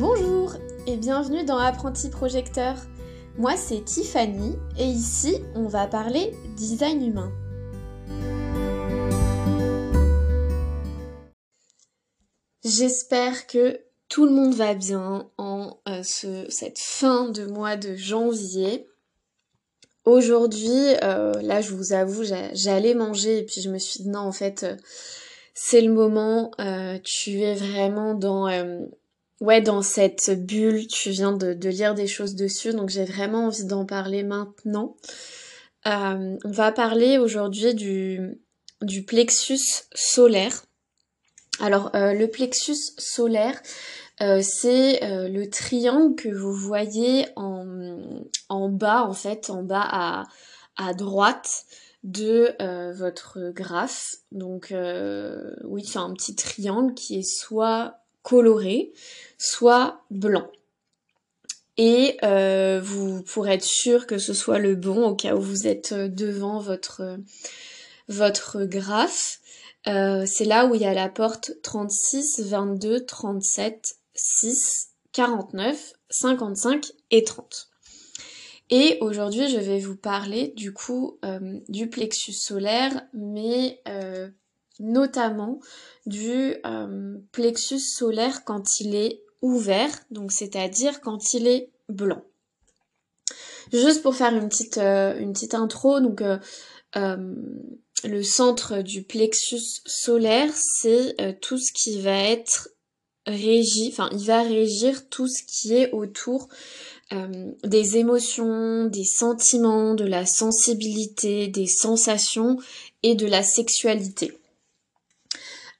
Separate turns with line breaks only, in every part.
Bonjour et bienvenue dans Apprenti Projecteur. Moi c'est Tiffany et ici on va parler design humain. J'espère que tout le monde va bien en euh, cette fin de mois de janvier. Aujourd'hui, euh, là je vous avoue, j'allais manger et puis je me suis dit non en fait euh, c'est le moment, tu es vraiment dans ouais, dans cette bulle, tu viens de, lire des choses dessus, donc j'ai vraiment envie d'en parler maintenant. Euh, on va parler aujourd'hui du, du plexus solaire. Alors euh, le plexus solaire, euh, c'est le triangle que vous voyez en, en, bas, en fait, en bas à, à droite de votre graphe. Donc oui, c'est un petit triangle qui est soit coloré, soit blanc. Et euh, vous pourrez être sûr que ce soit le bon au cas où vous êtes euh, devant votre, votre graphe. Euh, c'est là où il y a la porte 36, 22, 37, 6, 49, 55 et 30. Et aujourd'hui, je vais vous parler du coup du plexus solaire, mais notamment du euh, plexus solaire quand il est ouvert, donc c'est-à-dire quand il est blanc. Juste pour faire une petite, euh, une petite intro, donc euh, le centre du plexus solaire, c'est tout ce qui va être régi, enfin il va régir tout ce qui est autour des émotions, des sentiments, de la sensibilité, des sensations et de la sexualité.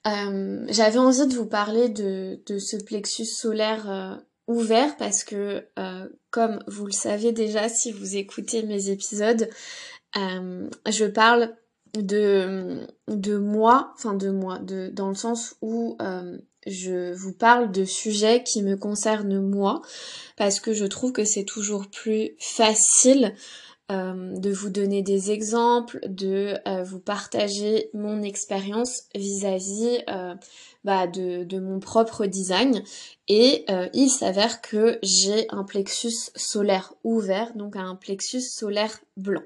Euh, j'avais envie de vous parler de, ce plexus solaire euh, ouvert parce que, euh, comme vous le savez déjà si vous écoutez mes épisodes, je parle de, de moi, enfin de moi, de, dans le sens où je vous parle de sujets qui me concernent moi parce que je trouve que c'est toujours plus facile euh, de vous donner des exemples, de euh, vous partager mon expérience vis-à-vis euh, bah, de, mon propre design. Et il s'avère que j'ai un plexus solaire ouvert, donc un plexus solaire blanc.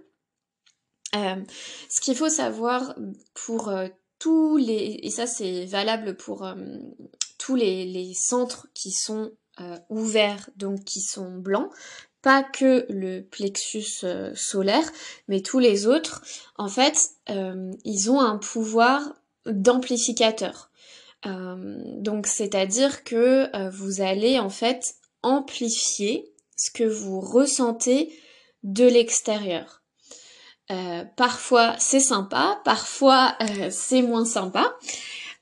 ce qu'il faut savoir pour tous les, et ça c'est valable pour tous les, les, centres qui sont ouverts, donc qui sont blancs, pas que le plexus euh, solaire, mais tous les autres, en fait, euh, ils ont un pouvoir d'amplificateur. Euh, donc c'est-à-dire que vous allez en fait amplifier ce que vous ressentez de l'extérieur. parfois c'est sympa, parfois c'est moins sympa.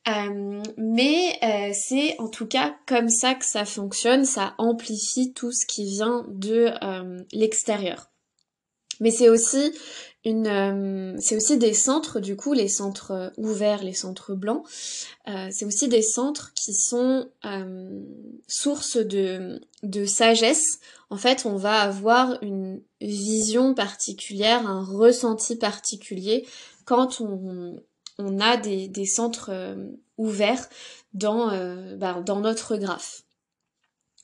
Euh, mais euh, c'est en tout cas comme ça que ça fonctionne, ça amplifie tout ce qui vient de euh, l'extérieur. Mais c'est aussi une, c'est aussi des centres du coup, les centres ouverts, les centres blancs. c'est aussi des centres qui sont source de, de sagesse. En fait, on va avoir une vision particulière, un ressenti particulier quand on, on a des, centres euh, ouverts dans, euh, bah, dans notre graphe.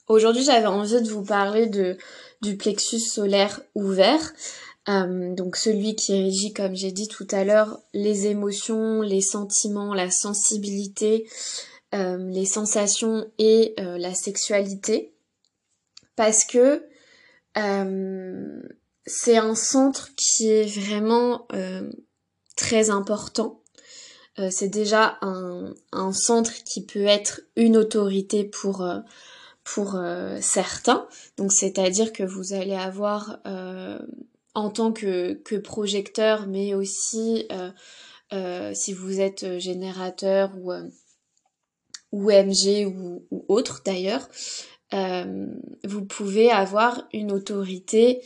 Aujourd'hui, j'avais envie de vous parler de, du plexus solaire ouvert. Euh, donc celui qui régit, comme j'ai dit tout à l'heure, les émotions, les sentiments, la sensibilité, les sensations et la sexualité. Parce que c'est un centre qui est vraiment très important euh, c'est déjà un, centre qui peut être une autorité pour, euh, euh, certains. Donc c'est-à-dire que vous allez avoir en tant que, projecteur, mais aussi si vous êtes générateur ou, MG ou autre d'ailleurs, vous pouvez avoir une autorité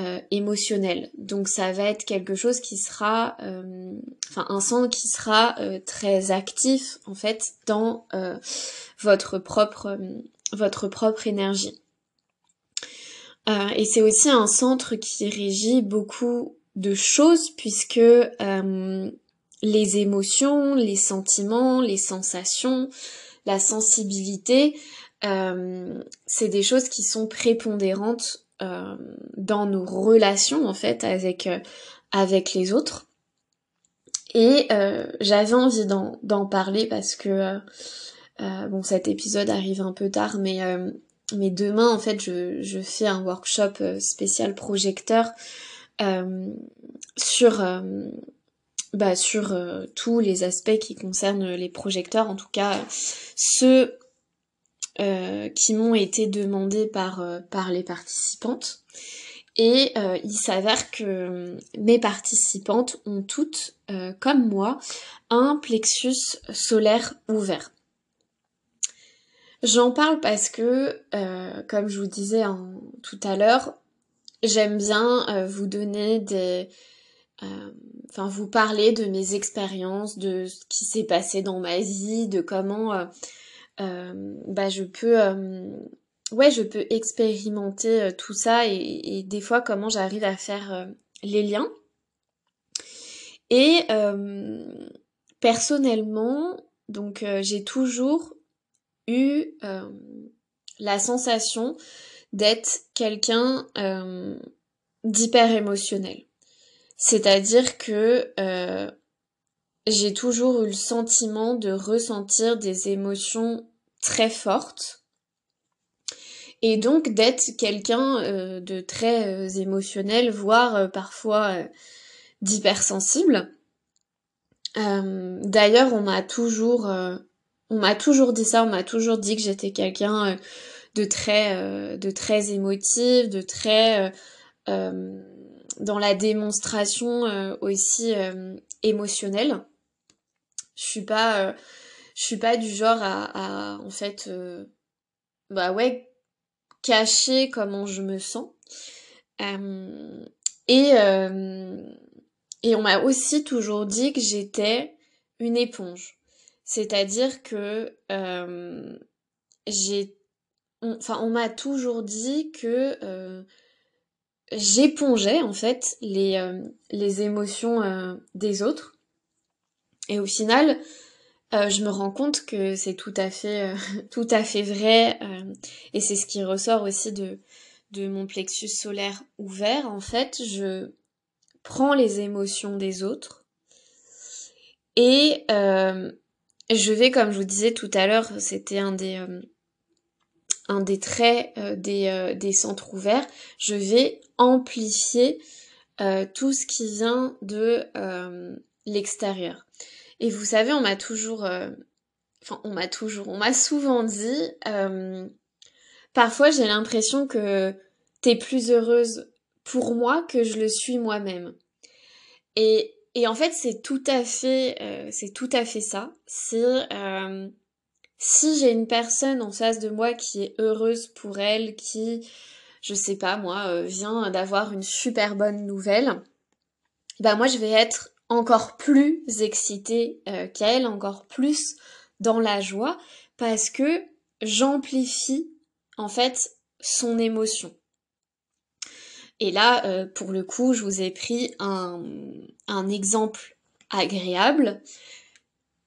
euh, émotionnel. Donc ça va être quelque chose qui sera, euh, enfin un centre qui sera euh, très actif en fait dans votre propre votre propre énergie. et c'est aussi un centre qui régit beaucoup de choses puisque les émotions, les sentiments, les sensations, la sensibilité, c'est des choses qui sont prépondérantes dans nos relations en fait avec avec les autres. Et j'avais envie d'en parler parce que bon cet épisode arrive un peu tard, mais mais demain en fait je, je fais un workshop spécial projecteur sur bah, sur euh, tous les aspects qui concernent les projecteurs, en tout cas ceux euh, qui m'ont été demandés par, euh, par les participantes. Et il s'avère que mes participantes ont toutes, comme moi, un plexus solaire ouvert. J'en parle parce que, comme je vous disais tout à l'heure, j'aime bien vous donner des, euh, enfin vous parler de mes expériences, de ce qui s'est passé dans ma vie, de comment euh, euh, bah je peux ouais je peux expérimenter tout ça et, des fois comment j'arrive à faire les liens. Et personnellement, donc j'ai toujours eu la sensation d'être quelqu'un d'hyper émotionnel. C'est-à-dire que euh, j'ai toujours eu le sentiment de ressentir des émotions très fortes et donc d'être quelqu'un euh, de très euh, émotionnel, voire parfois d'hypersensible. D'ailleurs, on m'a toujours, on m'a toujours dit ça, on m'a toujours dit que j'étais quelqu'un de très, de très émotif, de très dans la démonstration euh, aussi euh, émotionnelle. Je suis pas, euh, je suis pas du genre à, en fait, bah ouais, cacher comment je me sens. et et on m'a aussi toujours dit que j'étais une éponge. C'est-à-dire que j'ai enfin on m'a toujours dit que j'épongeais en fait les, euh, les émotions euh, des autres. Et au final, euh, je me rends compte que c'est tout à fait tout à fait vrai et c'est ce qui ressort aussi de de mon plexus solaire ouvert. En fait, je prends les émotions des autres et je vais, comme je vous disais tout à l'heure, c'était un des un des traits euh, des, euh, des, centres ouverts, je vais amplifier euh, tout ce qui vient de l'extérieur. Et vous savez, on m'a toujours, enfin on m'a toujours, on m'a souvent dit, parfois j'ai l'impression que t'es plus heureuse pour moi que je le suis moi-même. Et, en fait, c'est tout à fait, c'est tout à fait ça. C'est si j'ai une personne en face de moi qui est heureuse pour elle, qui, je sais pas moi, euh, vient d'avoir une super bonne nouvelle, bah moi je vais être encore plus excitée euh, qu'elle, encore plus dans la joie, parce que j'amplifie en fait son émotion. Et là, euh, pour le coup, je vous ai pris un, exemple agréable.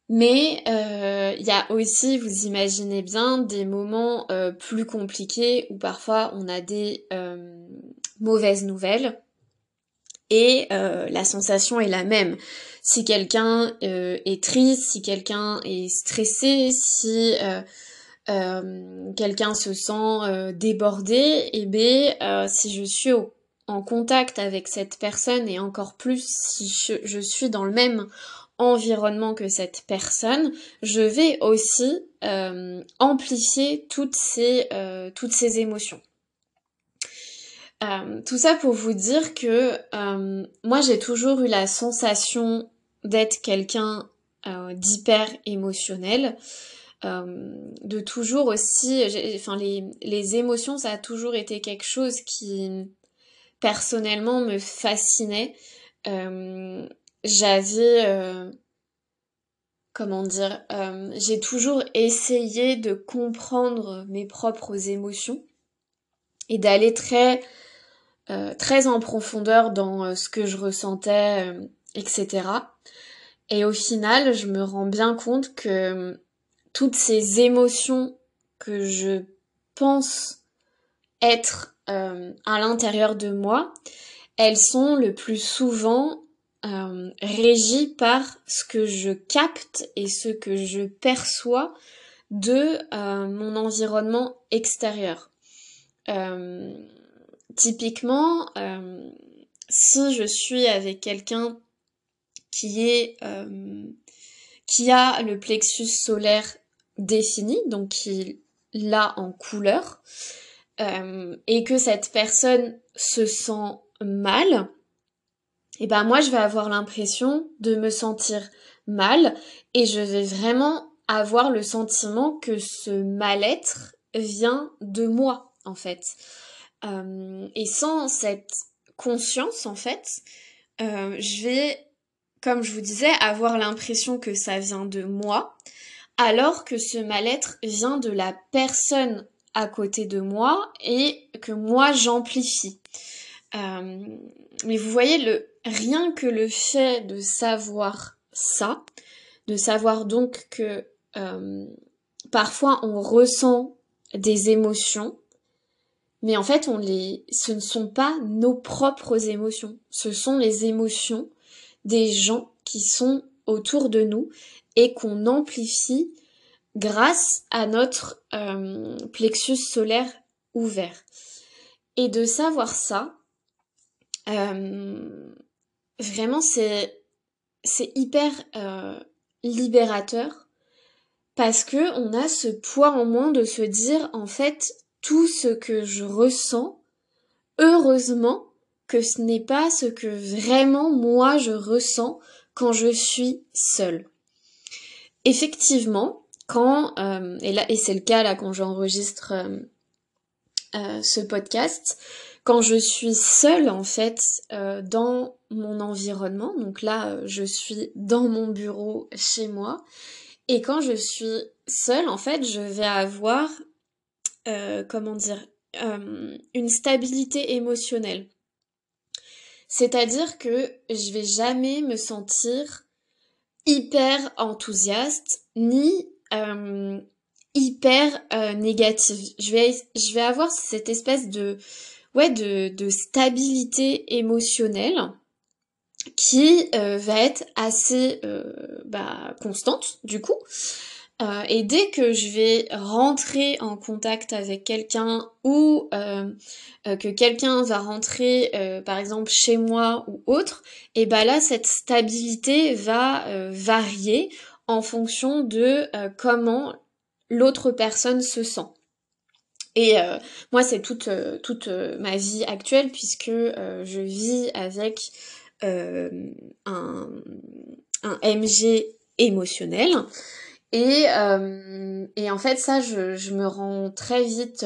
Mais euh, il y a aussi, vous imaginez bien, des moments plus compliqués où parfois on a des mauvaises nouvelles et la sensation est la même. Si quelqu'un est triste, si quelqu'un est stressé, si quelqu'un se sent débordé, et eh bien si je suis en contact avec cette personne et encore plus si je suis dans le même environnement que cette personne, je vais aussi euh, amplifier toutes ces, euh, toutes ces émotions. Euh, tout ça pour vous dire que moi j'ai toujours eu la sensation d'être quelqu'un d'hyper émotionnel, de toujours aussi, enfin les, les émotions ça a toujours été quelque chose qui personnellement me fascinait. J'avais euh, comment dire euh, j'ai toujours essayé de comprendre mes propres émotions et d'aller très euh, très en profondeur dans ce que je ressentais etc et au final je me rends bien compte que toutes ces émotions que je pense être à l'intérieur de moi, elles sont le plus souvent euh, régies par ce que je capte et ce que je perçois de euh, mon environnement extérieur. Euh, typiquement, si je suis avec quelqu'un qui est qui a le plexus solaire défini, donc qui l'a en couleur, et que cette personne se sent mal, et eh ben moi je vais avoir l'impression de me sentir mal et je vais vraiment avoir le sentiment que ce mal-être vient de moi en fait. Euh, et sans cette conscience en fait, euh, je vais, comme je vous disais, avoir l'impression que ça vient de moi, alors que ce mal-être vient de la personne à côté de moi et que moi j'amplifie. Euh, mais vous voyez, rien que le fait de savoir ça, de savoir donc que parfois on ressent des émotions, mais en fait on les, ce ne sont pas nos propres émotions, ce sont les émotions des gens qui sont autour de nous et qu'on amplifie grâce à notre euh, plexus solaire ouvert. Et de savoir ça, euh, vraiment, c'est c'est hyper euh, libérateur parce que on a ce poids en moins de se dire en fait tout ce que je ressens, heureusement que ce n'est pas ce que vraiment moi je ressens quand je suis seule. Effectivement, quand euh, et là et c'est le cas là quand j'enregistre ce podcast, quand je suis seule en fait euh, dans mon environnement, donc là euh, je suis dans mon bureau chez moi, et quand je suis seule en fait je vais avoir, euh, comment dire, une stabilité émotionnelle. C'est-à-dire que je vais jamais me sentir hyper enthousiaste ni hyper négative. Je vais, je vais avoir cette espèce de ouais, de, stabilité émotionnelle qui euh, va être assez euh, bah, constante du coup. Euh, et dès que je vais rentrer en contact avec quelqu'un ou que quelqu'un va rentrer par exemple chez moi ou autre, et bah là cette stabilité va varier en fonction de comment l'autre personne se sent. Et euh, moi, c'est toute, euh, toute euh, ma vie actuelle puisque je vis avec un, un MG émotionnel. Et, et en fait, ça, je, je me rends très vite,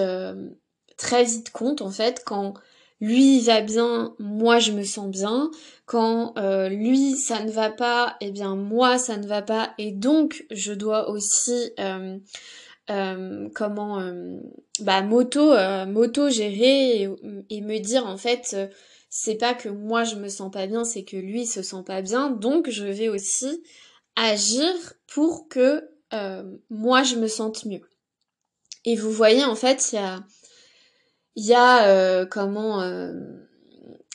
très vite compte, en fait, quand lui va bien, moi je me sens bien. Quand lui ça ne va pas, eh bien moi ça ne va pas. Et donc je dois aussi euh, comment euh, bah moto euh, moto gérer et, me dire en fait c'est pas que moi je me sens pas bien c'est que lui se sent pas bien donc je vais aussi agir pour que moi je me sente mieux. Et vous voyez en fait il y a y a comment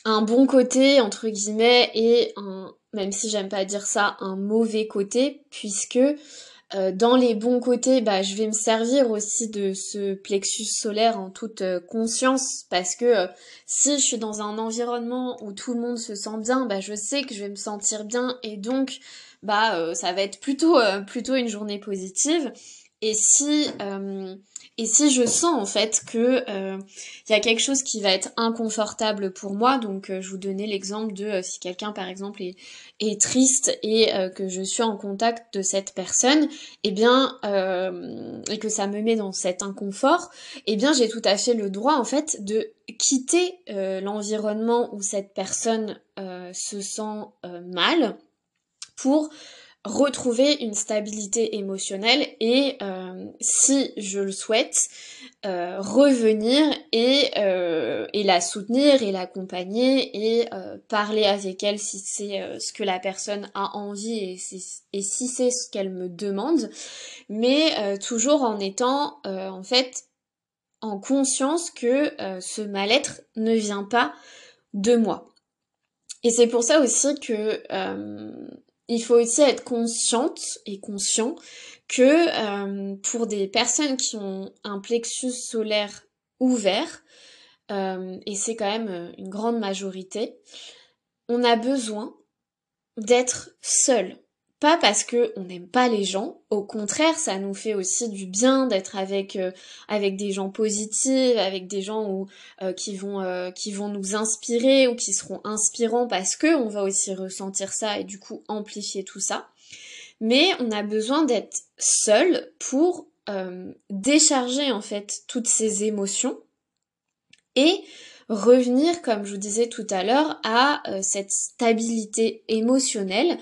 un bon côté entre guillemets et un même si j'aime pas dire ça un mauvais côté puisque euh, dans les bons côtés, bah, je vais me servir aussi de ce plexus solaire en toute euh, conscience parce que euh, si je suis dans un environnement où tout le monde se sent bien, bah, je sais que je vais me sentir bien et donc bah ça va être plutôt plutôt une journée positive. Et si et si je sens en fait que il euh, y a quelque chose qui va être inconfortable pour moi, donc euh, je vous donnais l'exemple de euh, si quelqu'un par exemple est, triste et que je suis en contact de cette personne, et eh bien et que ça me met dans cet inconfort, eh bien j'ai tout à fait le droit en fait de quitter l'environnement où cette personne se sent mal pour retrouver une stabilité émotionnelle et si je le souhaite revenir et, et la soutenir et l'accompagner et parler avec elle si c'est ce que la personne a envie et, et si c'est ce qu'elle me demande. Mais toujours en étant en fait en conscience que ce mal-être ne vient pas de moi. Et c'est pour ça aussi que euh, il faut aussi être consciente et conscient que euh, pour des personnes qui ont un plexus solaire ouvert, euh, et c'est quand même une grande majorité, on a besoin d'être seul pas parce que on n'aime pas les gens, au contraire, ça nous fait aussi du bien d'être avec euh, avec des gens positifs, avec des gens euh, qui vont euh, qui vont nous inspirer ou qui seront inspirants parce que on va aussi ressentir ça et du coup amplifier tout ça. Mais on a besoin d'être seul pour décharger en fait toutes ces émotions et revenir, comme je vous disais tout à l'heure, à cette stabilité émotionnelle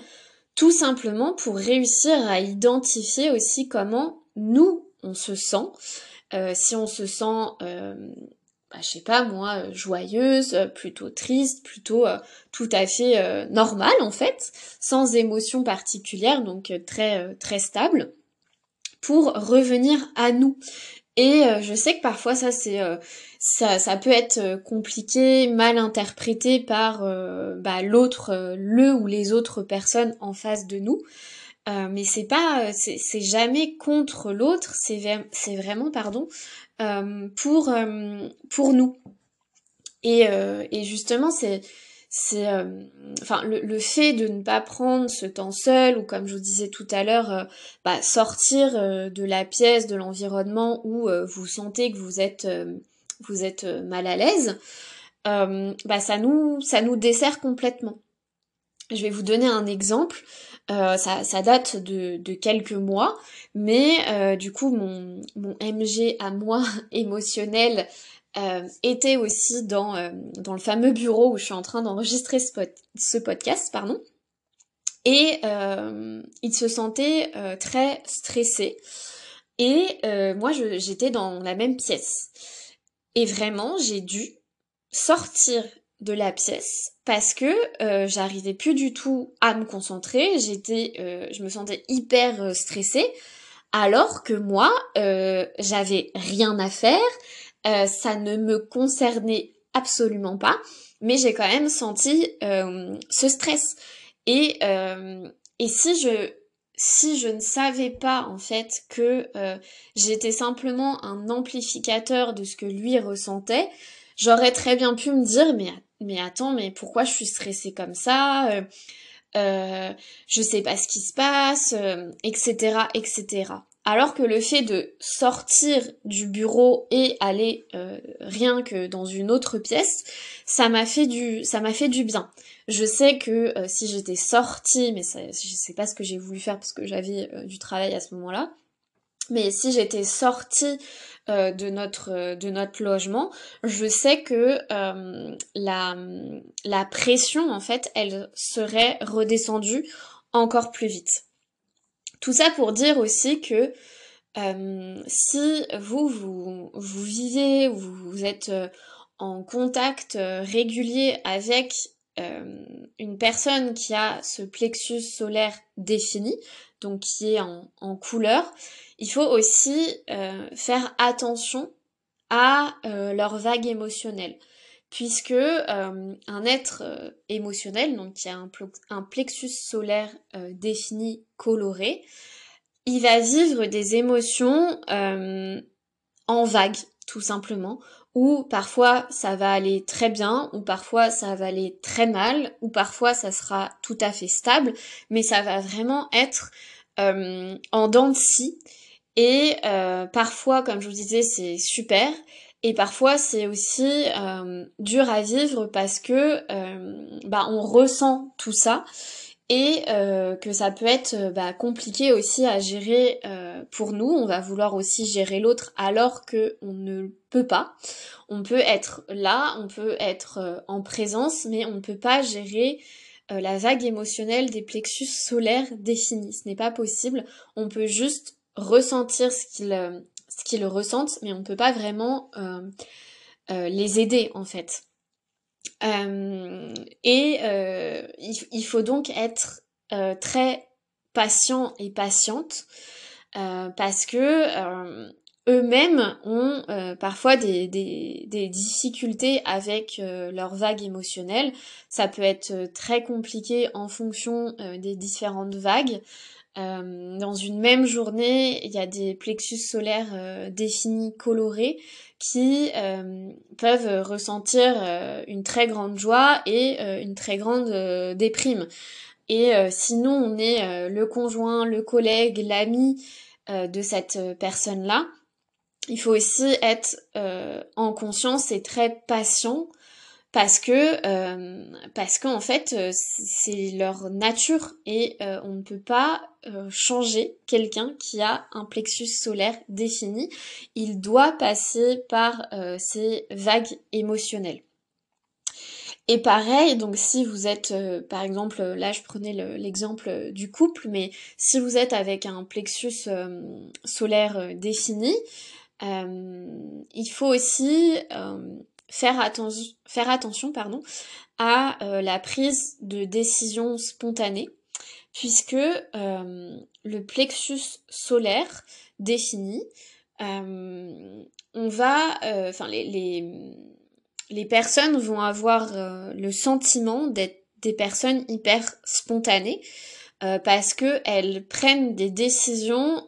tout simplement pour réussir à identifier aussi comment nous, on se sent. Euh, si on se sent, euh, bah, je sais pas moi, joyeuse, plutôt triste, plutôt euh, tout à fait euh, normal en fait, sans émotion particulière, donc très très stable, pour revenir à nous. Et je sais que parfois ça c'est ça, ça peut être euh, compliqué, mal interprété par euh, bah, l'autre, euh, le ou les autres personnes en face de nous. mais c'est pas, c'est jamais contre l'autre, c'est vraiment pardon pour pour nous. Et, et justement c'est c'est enfin le, le, fait de ne pas prendre ce temps seul ou comme je vous disais tout à l'heure bah, sortir de la pièce de l'environnement où vous sentez que vous êtes vous êtes euh, mal à l'aise, euh, bah ça nous ça nous dessert complètement. Je vais vous donner un exemple. Euh, ça, ça, date de, de, quelques mois, mais du coup mon, mon MG à moi émotionnel était aussi dans, dans le fameux bureau où je suis en train d'enregistrer ce, podcast, pardon. Et il se sentait très stressé. Et moi j'étais dans la même pièce. Et vraiment, j'ai dû sortir de la pièce parce que euh, j'arrivais plus du tout à me concentrer, j'étais euh, je me sentais hyper euh, stressée alors que moi j'avais rien à faire, ça ne me concernait absolument pas, mais j'ai quand même senti ce stress. Et et si je si je ne savais pas en fait que euh, j'étais simplement un amplificateur de ce que lui ressentait, j'aurais très bien pu me dire mais mais attends mais pourquoi je suis stressée comme ça euh, euh, je sais pas ce qui se passe etc etc alors que le fait de sortir du bureau et aller euh, rien que dans une autre pièce, ça m'a fait du ça m'a fait du bien. Je sais que euh, si j'étais sortie, mais ça, je pas ce que j'ai voulu faire parce que j'avais euh, du travail à ce moment-là, mais si j'étais sortie de notre de notre logement, je sais que la la pression en fait, elle serait redescendue encore plus vite. Tout ça pour dire aussi que euh, si vous, vous, vivez, vous, vous êtes euh, en contact euh, régulier avec une personne qui a ce plexus solaire défini, donc qui est en, en couleur, il faut aussi faire attention à leur vague émotionnelle puisque un être émotionnel, donc qui a un, plexus solaire défini coloré, il va vivre des émotions euh, en vague, tout simplement, ou parfois ça va aller très bien, ou parfois ça va aller très mal, ou parfois ça sera tout à fait stable, mais ça va vraiment être euh, en dents de scie. Et euh, parfois, comme je vous disais, c'est super. Et parfois, c'est aussi dur à vivre parce que bah, on ressent tout ça et euh, que ça peut être euh, bah, compliqué aussi à gérer euh, pour nous. On va vouloir aussi gérer l'autre alors que on ne peut pas. On peut être là, on peut être en présence, mais on ne peut pas gérer la vague émotionnelle des plexus solaires définis. Ce n'est pas possible. On peut juste ressentir ce qu'ils ce qu'ils ressentent, mais on ne peut pas vraiment les aider en fait. et il, faut donc être très patient et patiente parce que eux-mêmes ont euh, parfois des, des, des, difficultés avec euh, leur vague émotionnelle. Ça peut être euh, très compliqué en fonction des différentes vagues. Dans une même journée, il y a des plexus solaires définis colorés qui peuvent ressentir une très grande joie et une très grande déprime. Et sinon, on est le conjoint, le collègue, l'ami de cette personne-là, il faut aussi être euh, en conscience et très patient parce que euh, parce qu'en fait euh, c'est leur nature et on ne peut pas changer quelqu'un qui a un plexus solaire défini. Il doit passer par ces vagues émotionnelles. Et pareil, donc si vous êtes, par exemple, là je prenais l'exemple du couple, mais si vous êtes avec un plexus solaire défini, euh, il faut aussi euh, faire, attention pardon, à euh, la prise de décision spontanée, puisque le plexus solaire défini, on va, enfin les, personnes vont avoir le sentiment d'être des personnes hyper spontanées parce que elles prennent des décisions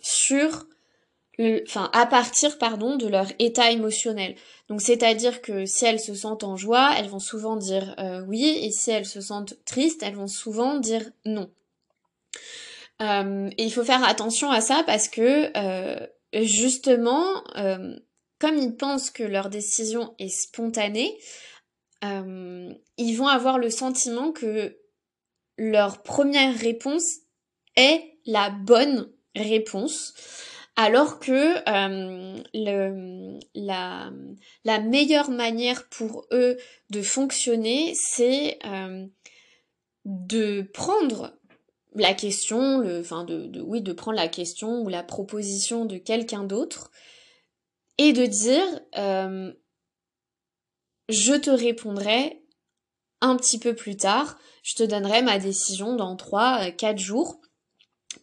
sur enfin à partir pardon de leur état émotionnel. Donc c'est-à-dire que si elles se sentent en joie, elles vont souvent dire euh, oui, et si elles se sentent tristes, elles vont souvent dire non. Euh, il faut faire attention à ça parce que euh, justement, comme ils pensent que leur décision est spontanée, ils vont avoir le sentiment que leur première réponse est la bonne réponse alors que euh, la, meilleure manière pour eux de fonctionner, c'est euh, de prendre la question, enfin de, de, oui, de prendre la question ou la proposition de quelqu'un d'autre et de dire euh, je te répondrai un petit peu plus tard, je te donnerai ma décision dans 3-4 jours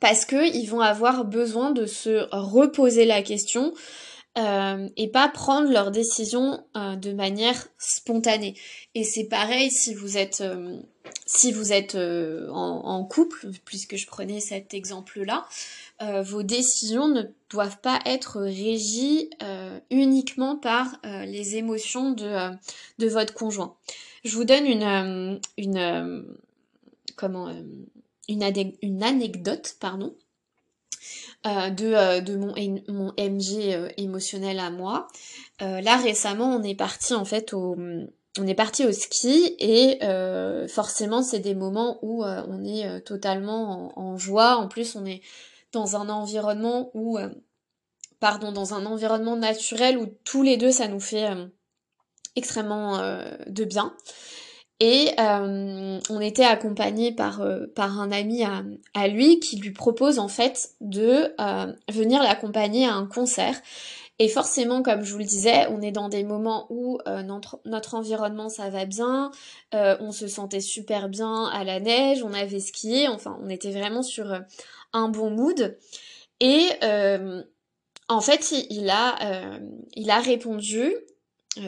parce qu'ils vont avoir besoin de se reposer la question euh, et pas prendre leurs décisions euh, de manière spontanée. Et c'est pareil si vous êtes euh, si vous êtes en, couple, puisque je prenais cet exemple-là, vos décisions ne doivent pas être régies uniquement par les émotions de, de votre conjoint. Je vous donne une, une comment une, anecdote, pardon, euh, de, euh, de mon, MG euh, émotionnel à moi. là récemment, on est parti en fait au on est parti au ski et forcément c'est des moments où on est totalement en, joie. En plus on est dans un environnement où pardon dans un environnement naturel où tous les deux ça nous fait extrêmement de bien. Et euh, on était accompagné par, euh, par un ami à, lui qui lui propose en fait de euh, venir l'accompagner à un concert. Et forcément, comme je vous le disais, on est dans des moments où notre, notre, environnement ça va bien, on se sentait super bien à la neige, on avait skié, enfin on était vraiment sur un bon mood. Et en fait, il, a, il a répondu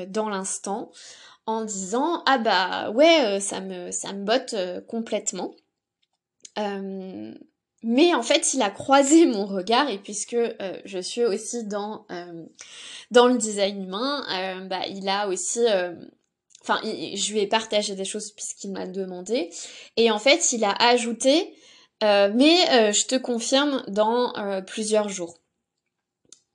dans l'instant en disant ah bah ouais euh, ça me ça me botte euh, complètement. Euh, mais en fait il a croisé mon regard et puisque je suis aussi dans dans le design humain bah il a aussi enfin je lui ai partagé des choses puisqu'il m'a demandé. Et en fait il a ajouté mais je te confirme dans plusieurs jours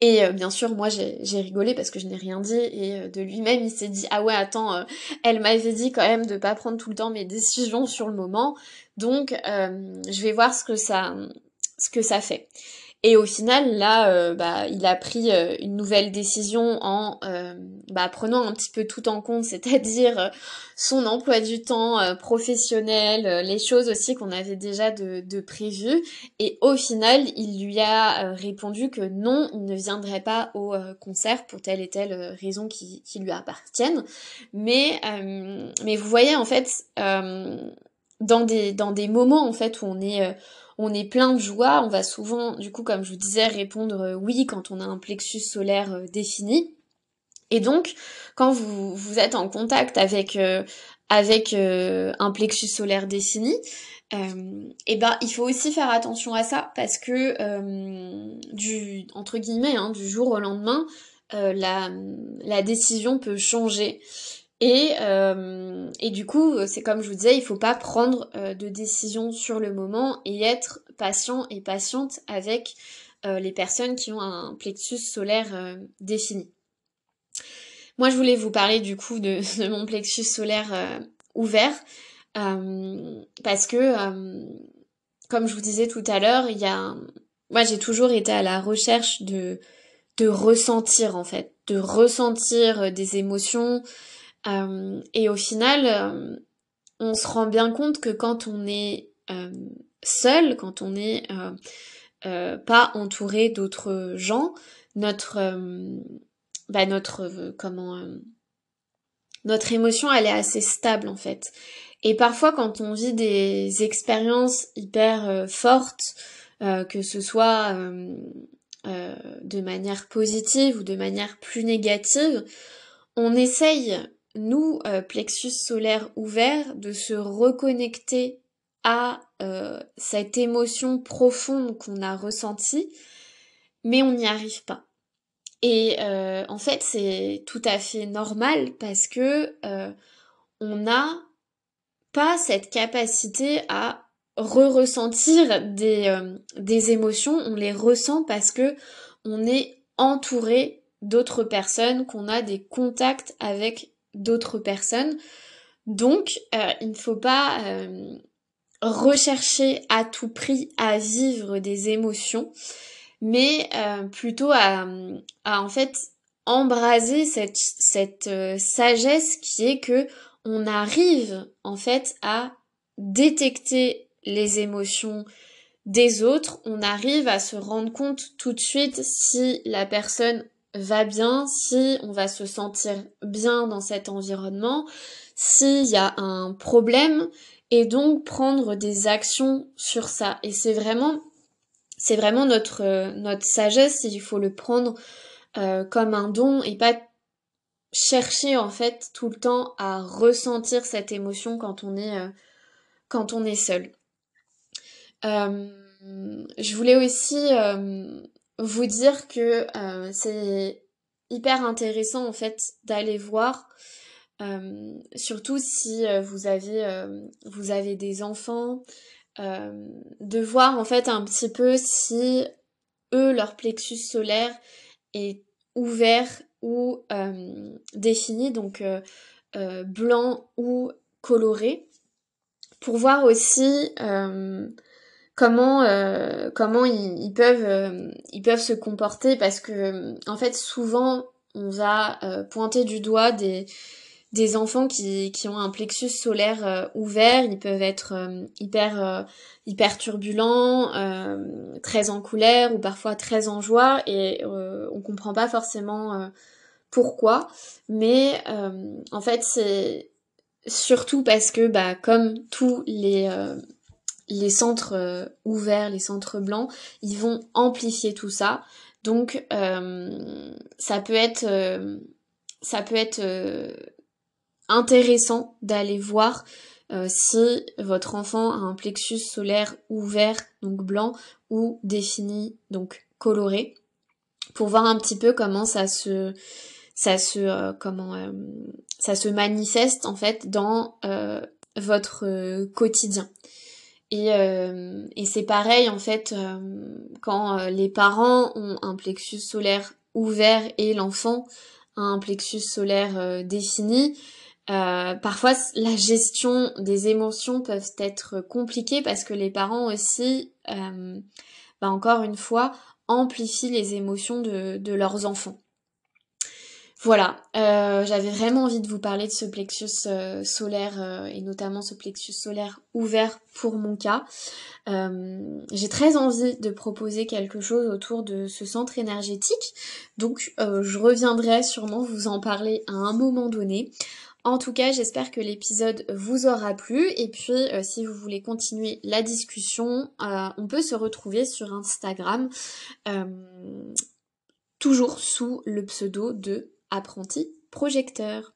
et euh, bien sûr, moi j'ai rigolé parce que je n'ai rien dit et euh, de lui-même il s'est dit ah ouais attends, euh, elle m'avait dit quand même de pas prendre tout le temps mes décisions sur le moment, donc je vais voir ce que ça ce que ça fait. Et au final, là, euh, bah, il a pris euh, une nouvelle décision en euh, bah, prenant un petit peu tout en compte, c'est-à-dire son emploi du temps professionnel, les choses aussi qu'on avait déjà de, de prévues. Et au final, il lui a répondu que non, il ne viendrait pas au concert pour telle et telle raison qui, qui lui appartiennent. Mais, mais vous voyez, en fait, dans, des, dans des moments en fait où on est on est plein de joie, on va souvent, du coup, comme je vous disais, répondre euh, oui quand on a un plexus solaire euh, défini. Et donc, quand vous, vous êtes en contact avec, euh, avec un plexus solaire défini, et eh ben il faut aussi faire attention à ça parce que du entre guillemets hein, du jour au lendemain la, la décision peut changer et, euh, et du coup, c'est comme je vous disais, il faut pas prendre euh, de décision sur le moment et être patient et patiente avec euh, les personnes qui ont un plexus solaire défini. Moi, je voulais vous parler du coup de, de mon plexus solaire ouvert parce que, comme je vous disais tout à l'heure, il y a, moi, j'ai toujours été à la recherche de de ressentir en fait, de ressentir des émotions, euh, et au final, euh, on se rend bien compte que quand on est euh, seul, quand on n'est pas entouré d'autres gens, notre bah notre comment notre émotion elle est assez stable en fait. Et parfois quand on vit des expériences hyper fortes, que ce soit de manière positive ou de manière plus négative, on essaye nous, euh, plexus solaire ouvert, de se reconnecter à euh, cette émotion profonde qu'on a ressentie, mais on n'y arrive pas. Et euh, en fait, c'est tout à fait normal parce que on n'a pas cette capacité à re-ressentir des, des émotions, on les ressent parce que on est entouré d'autres personnes, qu'on a des contacts avec d'autres personnes. Donc, euh, il ne faut pas euh, rechercher à tout prix à vivre des émotions, mais euh, plutôt à, en fait embraser cette, cette sagesse qui est que on arrive en fait à détecter les émotions des autres, on arrive à se rendre compte tout de suite si la personne va bien, si on va se sentir bien dans cet environnement, s'il y a un problème, et donc prendre des actions sur ça. Et c'est vraiment, c'est vraiment notre, notre sagesse, il faut le prendre euh, comme un don et pas chercher en fait tout le temps à ressentir cette émotion quand on est, euh, quand on est seul. Euh, je voulais aussi vous dire que euh, c'est hyper intéressant en fait d'aller voir euh, surtout si euh, vous avez vous avez des enfants de voir en fait un petit peu si eux leur plexus solaire est ouvert ou défini donc blanc ou coloré pour voir aussi comment euh, comment ils, peuvent euh, ils peuvent se comporter parce que en fait souvent on va euh, pointer du doigt des des enfants qui, qui ont un plexus solaire ouvert, ils peuvent être hyper hyper turbulents, très en colère ou parfois très en joie et on comprend pas forcément pourquoi, mais en fait c'est surtout parce que bah comme tous les les centres euh, ouverts, les centres blancs, ils vont amplifier tout ça. Donc euh, ça peut être euh, intéressant d'aller voir si votre enfant a un plexus solaire ouvert, donc blanc, ou défini, donc coloré, pour voir un petit peu comment ça se comment ça se manifeste en fait dans votre quotidien. Et, euh, et c'est pareil en fait euh, quand euh, les parents ont un plexus solaire ouvert et l'enfant a un plexus solaire défini. parfois la gestion des émotions peuvent être compliquées parce que les parents aussi bah encore une fois, amplifient les émotions de leurs enfants. Voilà, euh, j'avais vraiment envie de vous parler de ce plexus euh, solaire euh, et notamment ce plexus solaire ouvert pour mon cas. J'ai très envie de proposer quelque chose autour de ce centre énergétique, donc je reviendrai sûrement vous en parler à un moment donné. En tout cas, j'espère que l'épisode vous aura plu et puis si vous voulez continuer la discussion, on peut se retrouver sur Instagram toujours sous le pseudo de apprenti projecteur.